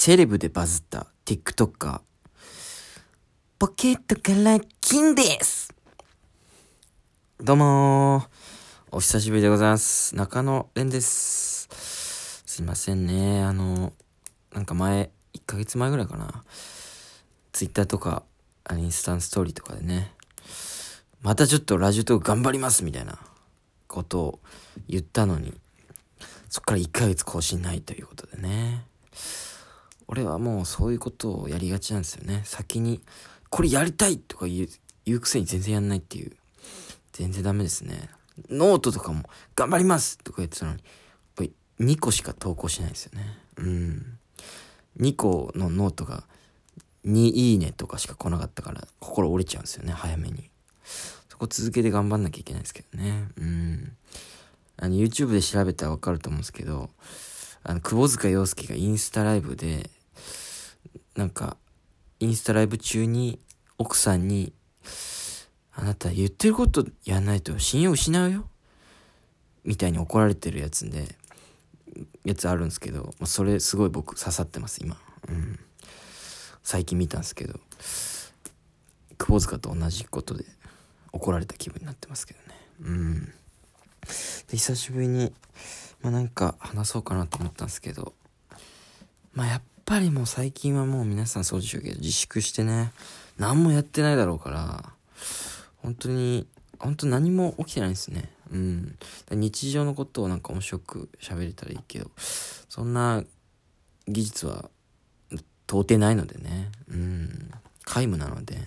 セレブでバズった TikToker、ポケットから金です。どうもー、お久しぶりでございます。中野蓮です。すいませんね、あの、なんか前、1ヶ月前ぐらいかな、Twitter とか、あインスタントストーリーとかでね、またちょっとラジオトーク頑張りますみたいな。ことを言ったのに、そっから1ヶ月更新ないということでね。俺はもうそういうことをやりがちなんですよね。先に、これやりたいとか言う、言うくせに全然やんないっていう。全然ダメですね。ノートとかも、頑張りますとか言ってたのに、やっぱり2個しか投稿しないですよね。うん。2個のノートが、2いいねとかしか来なかったから、心折れちゃうんですよね、早めに。そこ続けて頑張んなきゃいけないですけどね。うん。あの、YouTube で調べたらわかると思うんですけど、あの、窪塚洋介がインスタライブで、なんか、インスタライブ中に奥さんに、あなた言ってることやんないと信用失うよみたいに怒られてるやつで、やつあるんですけど、まあ、それすごい僕刺さってます、今。うん。最近見たんですけど、窪塚と同じことで怒られた気分になってますけどね。うん。で、久しぶりに、まあなんか話そうかなと思ったんですけど、まあやっぱりもう最近はもう皆さんそうでしょうけど、自粛してね、何もやってないだろうから、本当に、本当何も起きてないんですね。うん。日常のことをなんか面白く喋れたらいいけど、そんな技術は到底ないのでね。うん。皆無なので。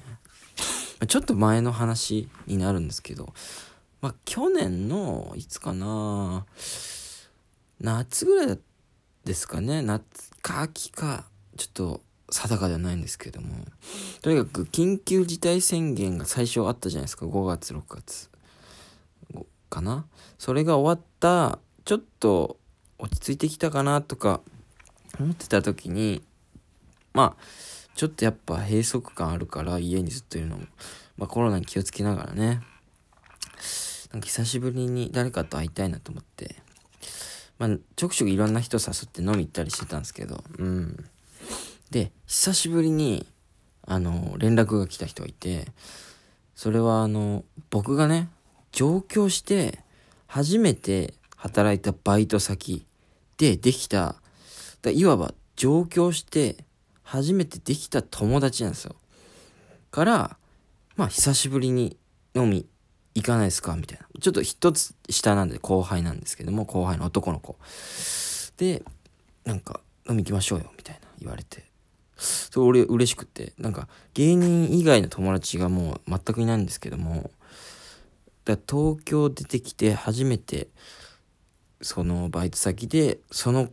ちょっと前の話になるんですけど、まあ去年の、いつかな夏ぐらいだったですかね。夏か秋か、ちょっと定かではないんですけども。とにかく緊急事態宣言が最初あったじゃないですか。5月、6月。かな？それが終わった、ちょっと落ち着いてきたかなとか思ってた時に、まあ、ちょっとやっぱ閉塞感あるから家にずっといるのも、まあコロナに気をつけながらね、なんか久しぶりに誰かと会いたいなと思って、まあちょくちょくいろんな人誘って飲み行ったりしてたんですけど、うん。で、久しぶりに、あの、連絡が来た人がいて、それはあの、僕がね、上京して、初めて働いたバイト先でできた、だいわば上京して、初めてできた友達なんですよ。から、まあ久しぶりに飲み行かないですか？みたいな。ちょっと一つ下なんで後輩なんですけども、後輩の男の子。で、なんか飲み行きましょうよ、みたいな言われて。それ俺嬉しくって、なんか芸人以外の友達がもう全くいないんですけども、だ東京出てきて初めて、そのバイト先で、その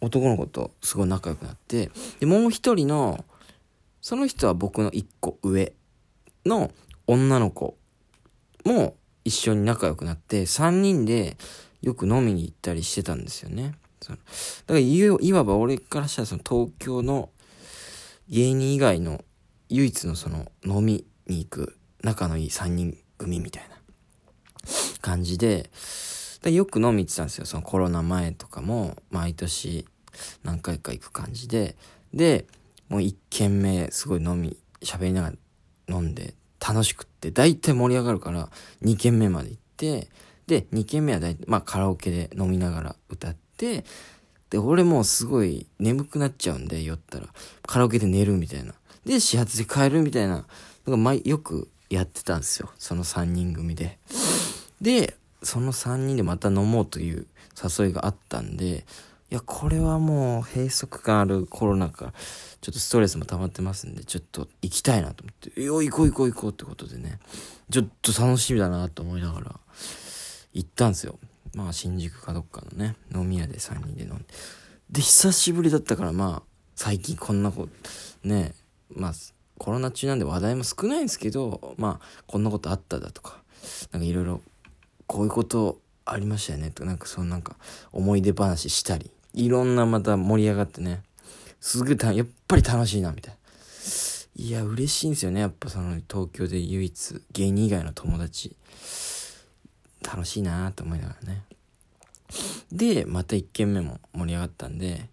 男の子とすごい仲良くなって、で、もう一人の、その人は僕の一個上の女の子も一緒に仲良くなって、三人でよく飲みに行ったりしてたんですよね。そのだからいわば俺からしたらその東京の芸人以外の唯一のその飲みに行く仲のいい三人組みたいな感じで、でよく飲み行ってたんですよ。そのコロナ前とかも毎年何回か行く感じで。で、もう一軒目すごい飲み、喋りながら飲んで楽しくって、大体盛り上がるから二軒目まで行って、で、二軒目は大体、まあカラオケで飲みながら歌って、で、俺もうすごい眠くなっちゃうんで、酔ったら。カラオケで寝るみたいな。で、始発で帰るみたいな。なんか前、よくやってたんですよ。その三人組で。で、その3人でまた飲もうという誘いがあったんで、いや、これはもう閉塞感あるコロナか、ちょっとストレスも溜まってますんで、ちょっと行きたいなと思って、よ、行こう行こう行こうってことでね、ちょっと楽しみだなと思いながら、行ったんですよ。まあ、新宿かどっかのね、飲み屋で3人で飲んで。で、久しぶりだったから、まあ、最近こんなこと、ね、まあ、コロナ中なんで話題も少ないんですけど、まあ、こんなことあっただとか、なんかいろいろこういうことありましたよねとか、なんかそのなんか思い出話したり、いろんなまた盛り上がってね、すぐた、やっぱり楽しいな、みたいな。いや、嬉しいんですよね。やっぱその東京で唯一芸人以外の友達。楽しいなと思いながらね。で、また一軒目も盛り上がったんで、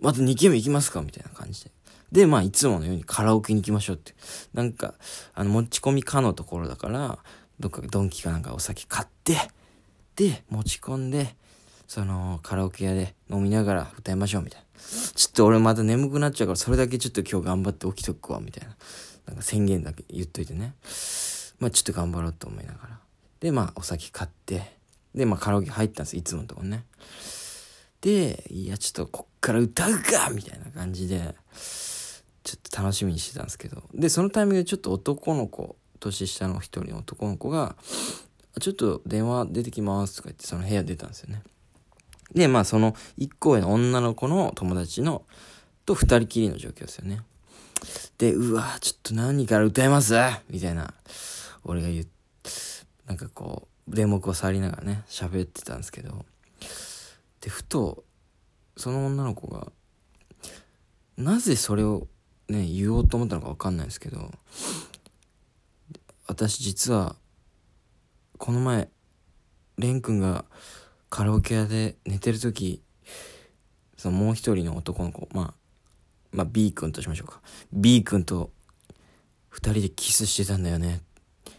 また2軒目行きますかみたいな感じで。で、まあ、いつものようにカラオケに行きましょうって。なんか、あの、持ち込み可のところだから、どっかドンキかなんかお酒買って、で、持ち込んで、その、カラオケ屋で飲みながら歌いましょうみたいな。ちょっと俺また眠くなっちゃうから、それだけちょっと今日頑張って起きとくわ、みたいな。なんか宣言だけ言っといてね。まあちょっと頑張ろうと思いながら。で、まあお酒買って、で、まあカラオケ入ったんですいつものとこね。で、いや、ちょっとこっから歌うかみたいな感じで、ちょっと楽しみにしてたんですけど。で、そのタイミングでちょっと男の子、年下の一人の男の子が、ちょっと電話出てきますとか言ってその部屋出たんですよね。で、まあその一個上の女の子の友達の、と二人きりの状況ですよね。で、うわちょっと何から歌えます？みたいな、俺が言う、なんかこう、電目を触りながらね、喋ってたんですけど、で、ふと、その女の子が、なぜそれをね、言おうと思ったのかわかんないですけど、私実は、この前、レン君がカラオケ屋で寝てる時、そのもう一人の男の子、まあ、まあ B 君としましょうか。B 君と二人でキスしてたんだよね。っ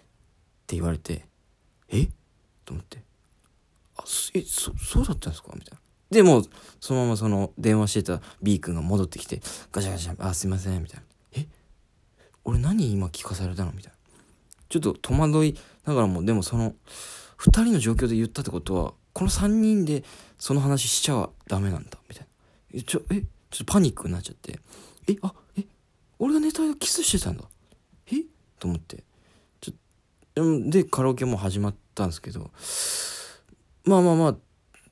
て言われて、え？と思って。あ、え、そ、そうだったんですか？みたいな。で、もそのままその、電話してた B 君が戻ってきて、ガシャガシャ、あ、すいません、みたいな。え？俺何今聞かされたの？みたいな。ちょっと戸惑いながらも、でもその、二人の状況で言ったってことは、この三人でその話しちゃダメなんだ、みたいな。え、ちょ、え、ちょっとパニックになっちゃって、え、あ、え、俺が寝た間キスしてたんだ。え？と思って。ちょ、で、カラオケも始まったんですけど、まあまあまあ、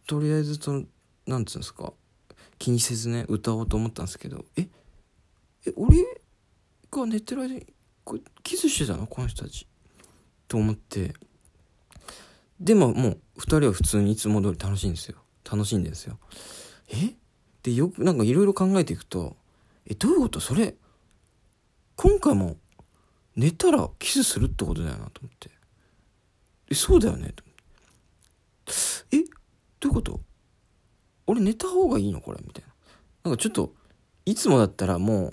とりあえずその、なんつうんですか、気にせずね、歌おうと思ったんですけど、え、え、俺が寝てる間に、これ、キスしてたの？この人たち。と思って、でももう、二人は普通にいつも通り楽しいんですよ。楽しんでんですよ。え？で、よく、なんかいろいろ考えていくと、え、どういうこと？それ、今回も寝たらキスするってことだよなと思って。え、そうだよね？と。え、どういうこと？俺寝た方がいいの？これ？みたいな。なんかちょっと、いつもだったらも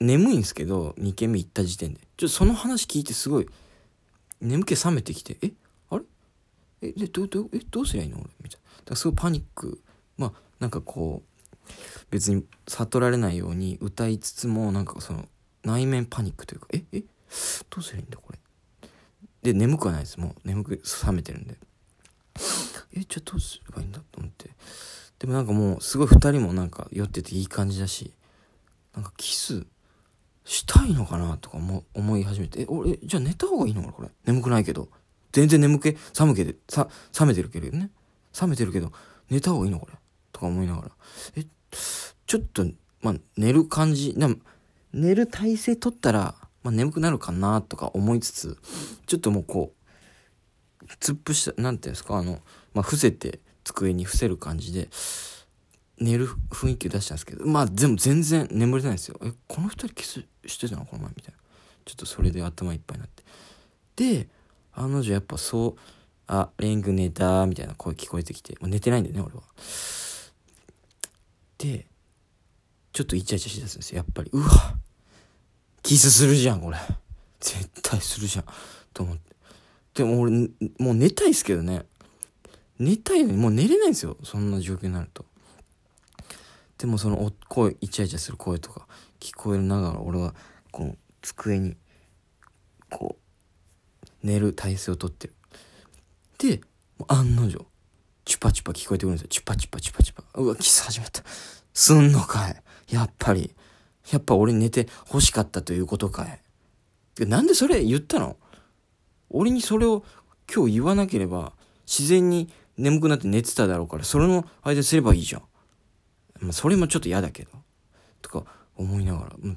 う、眠いんですけど、2軒目行った時点で。ちょっとその話聞いてすごい、眠気覚めてきて、え？え、で、ど、ど、え、どうすりゃいいの俺みたいな。だからすごいパニック。まあ、なんかこう、別に悟られないように歌いつつもなんかその内面パニックというかええどうすればいいんだこれ。で眠くはないです。もう眠く冷めてるんで。えじゃあどうすればいいんだと思って。でもなんかもうすごい2人もなんか酔ってていい感じだしなんかキスしたいのかなとかも思い始めて。え俺じゃあ寝た方がいいのこれ。眠くないけど。全然眠気寒気でさ冷めてるけどね冷めてるけど寝た方がいいのこれとか思いながらえちょっと、まあ、寝る感じ、でも、寝る体勢取ったら、まあ、眠くなるかなとか思いつつ、ちょっともうこう、突っ伏した、なんていうんですか、あの、まあ、伏せて、机に伏せる感じで、寝る雰囲気出したんですけど、まあ、でも全然眠れてないですよ。え、この二人キスしてたのこの前みたいな。ちょっとそれで頭いっぱいになって。で、あの女やっぱそう、あ、レン君寝たみたいな声聞こえてきて、もう寝てないんだよね、俺は。で、ちょっとイチャイチャしだすんですよ、やっぱり。うわキスするじゃん、これ。絶対するじゃん。と思って。でも俺、もう寝たいっすけどね。寝たいのにもう寝れないんですよ、そんな状況になると。でもそのお声、イチャイチャする声とか聞こえるながら俺は、この机に、こう、寝る体勢をとってる。で、案の定、チュパチュパ聞こえてくるんですよ。チュパチュパチュパチュパ。うわ、キス始まった。すんのかい。やっぱり。やっぱ俺寝て欲しかったということかい。なんでそれ言ったの？俺にそれを今日言わなければ自然に眠くなって寝てただろうからそれの間すればいいじゃん。それもちょっと嫌だけど。とか思いながら。うん、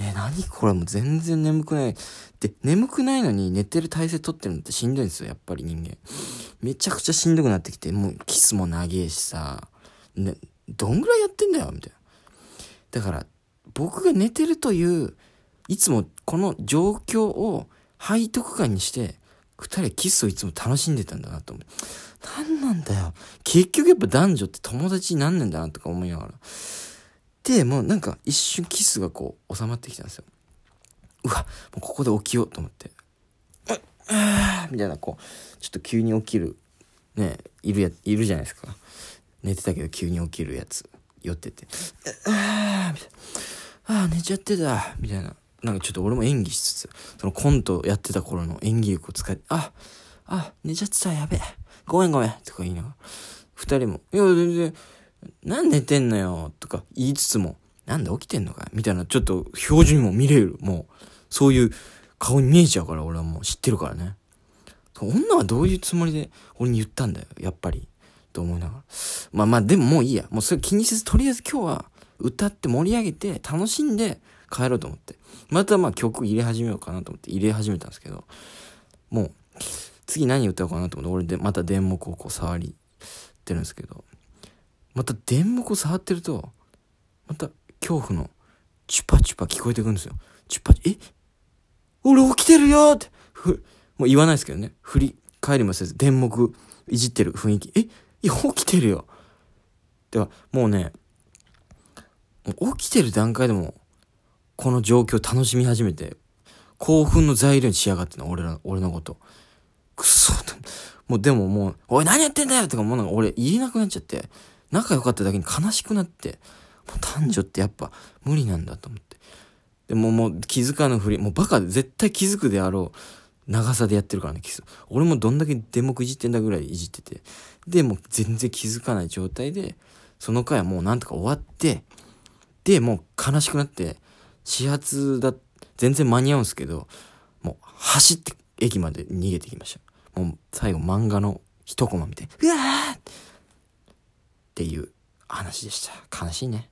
え、何これもう全然眠くない。で、眠くないのに寝てる体勢取ってるのってしんどいんですよ、やっぱり人間。めちゃくちゃしんどくなってきて、もうキスも長えしさ、ね、どんぐらいやってんだよみたいな。だから、僕が寝てるという、いつもこの状況を背徳感にして、二人キスをいつも楽しんでたんだなと思う。何なんだよ。結局やっぱ男女って友達になんねんだなとか思いながら。で、もうなんか一瞬キスがこう収まってきたんですよ。うわ、もうここで起きようと思って。うあみたいな、こう、ちょっと急に起きる、ね、いるや、いるじゃないですか。寝てたけど急に起きるやつ、酔ってて。ああ、みたいな。ああ、寝ちゃってた、みたいな。なんかちょっと俺も演技しつつ、そのコントやってた頃の演技力を使って、あ、あ、寝ちゃってた、やべえ。ごめんごめん、とか言いながら。二人も、いや、全然、なん寝てんのよ、とか言いつつも、なんで起きてんのかみたいな、ちょっと表情にも見れる。もう、そういう顔に見えちゃうから、俺はもう知ってるからね。女はどういうつもりで俺に言ったんだよ、やっぱり。と思いながら。まあまあ、でももういいや。もうそれ気にせず、とりあえず今日は歌って盛り上げて楽しんで帰ろうと思って。またまあ曲入れ始めようかなと思って入れ始めたんですけど、もう、次何歌おうかなと思って、俺でまた電目をこう触りってるんですけど、また電目を触ってると、また恐怖のチュパチュパ聞こえてくるんですよ。チュパチュ、え？俺起きてるよってふ、もう言わないですけどね。振り返りもせず、電目いじってる雰囲気。え？いや、起きてるよ。では、もうね、もう起きてる段階でも、この状況楽しみ始めて、興奮の材料にしやがっての、俺ら、俺のこと。くそもうでももう、おい何やってんだよとかもうなんか俺言えなくなっちゃって、仲良かっただけに悲しくなって、もう男女ってやっぱ無理なんだと思って。でももう気づかぬふり、もうバカで絶対気づくであろう長さでやってるからね、キス。俺もどんだけデモクいじってんだぐらいいじってて。で、もう全然気づかない状態で、その回はもうなんとか終わって、で、もう悲しくなって、始発だ、全然間に合うんすけど、もう走って駅まで逃げてきました。もう最後漫画の一コマ見て、うわーっていう話でした。悲しいね。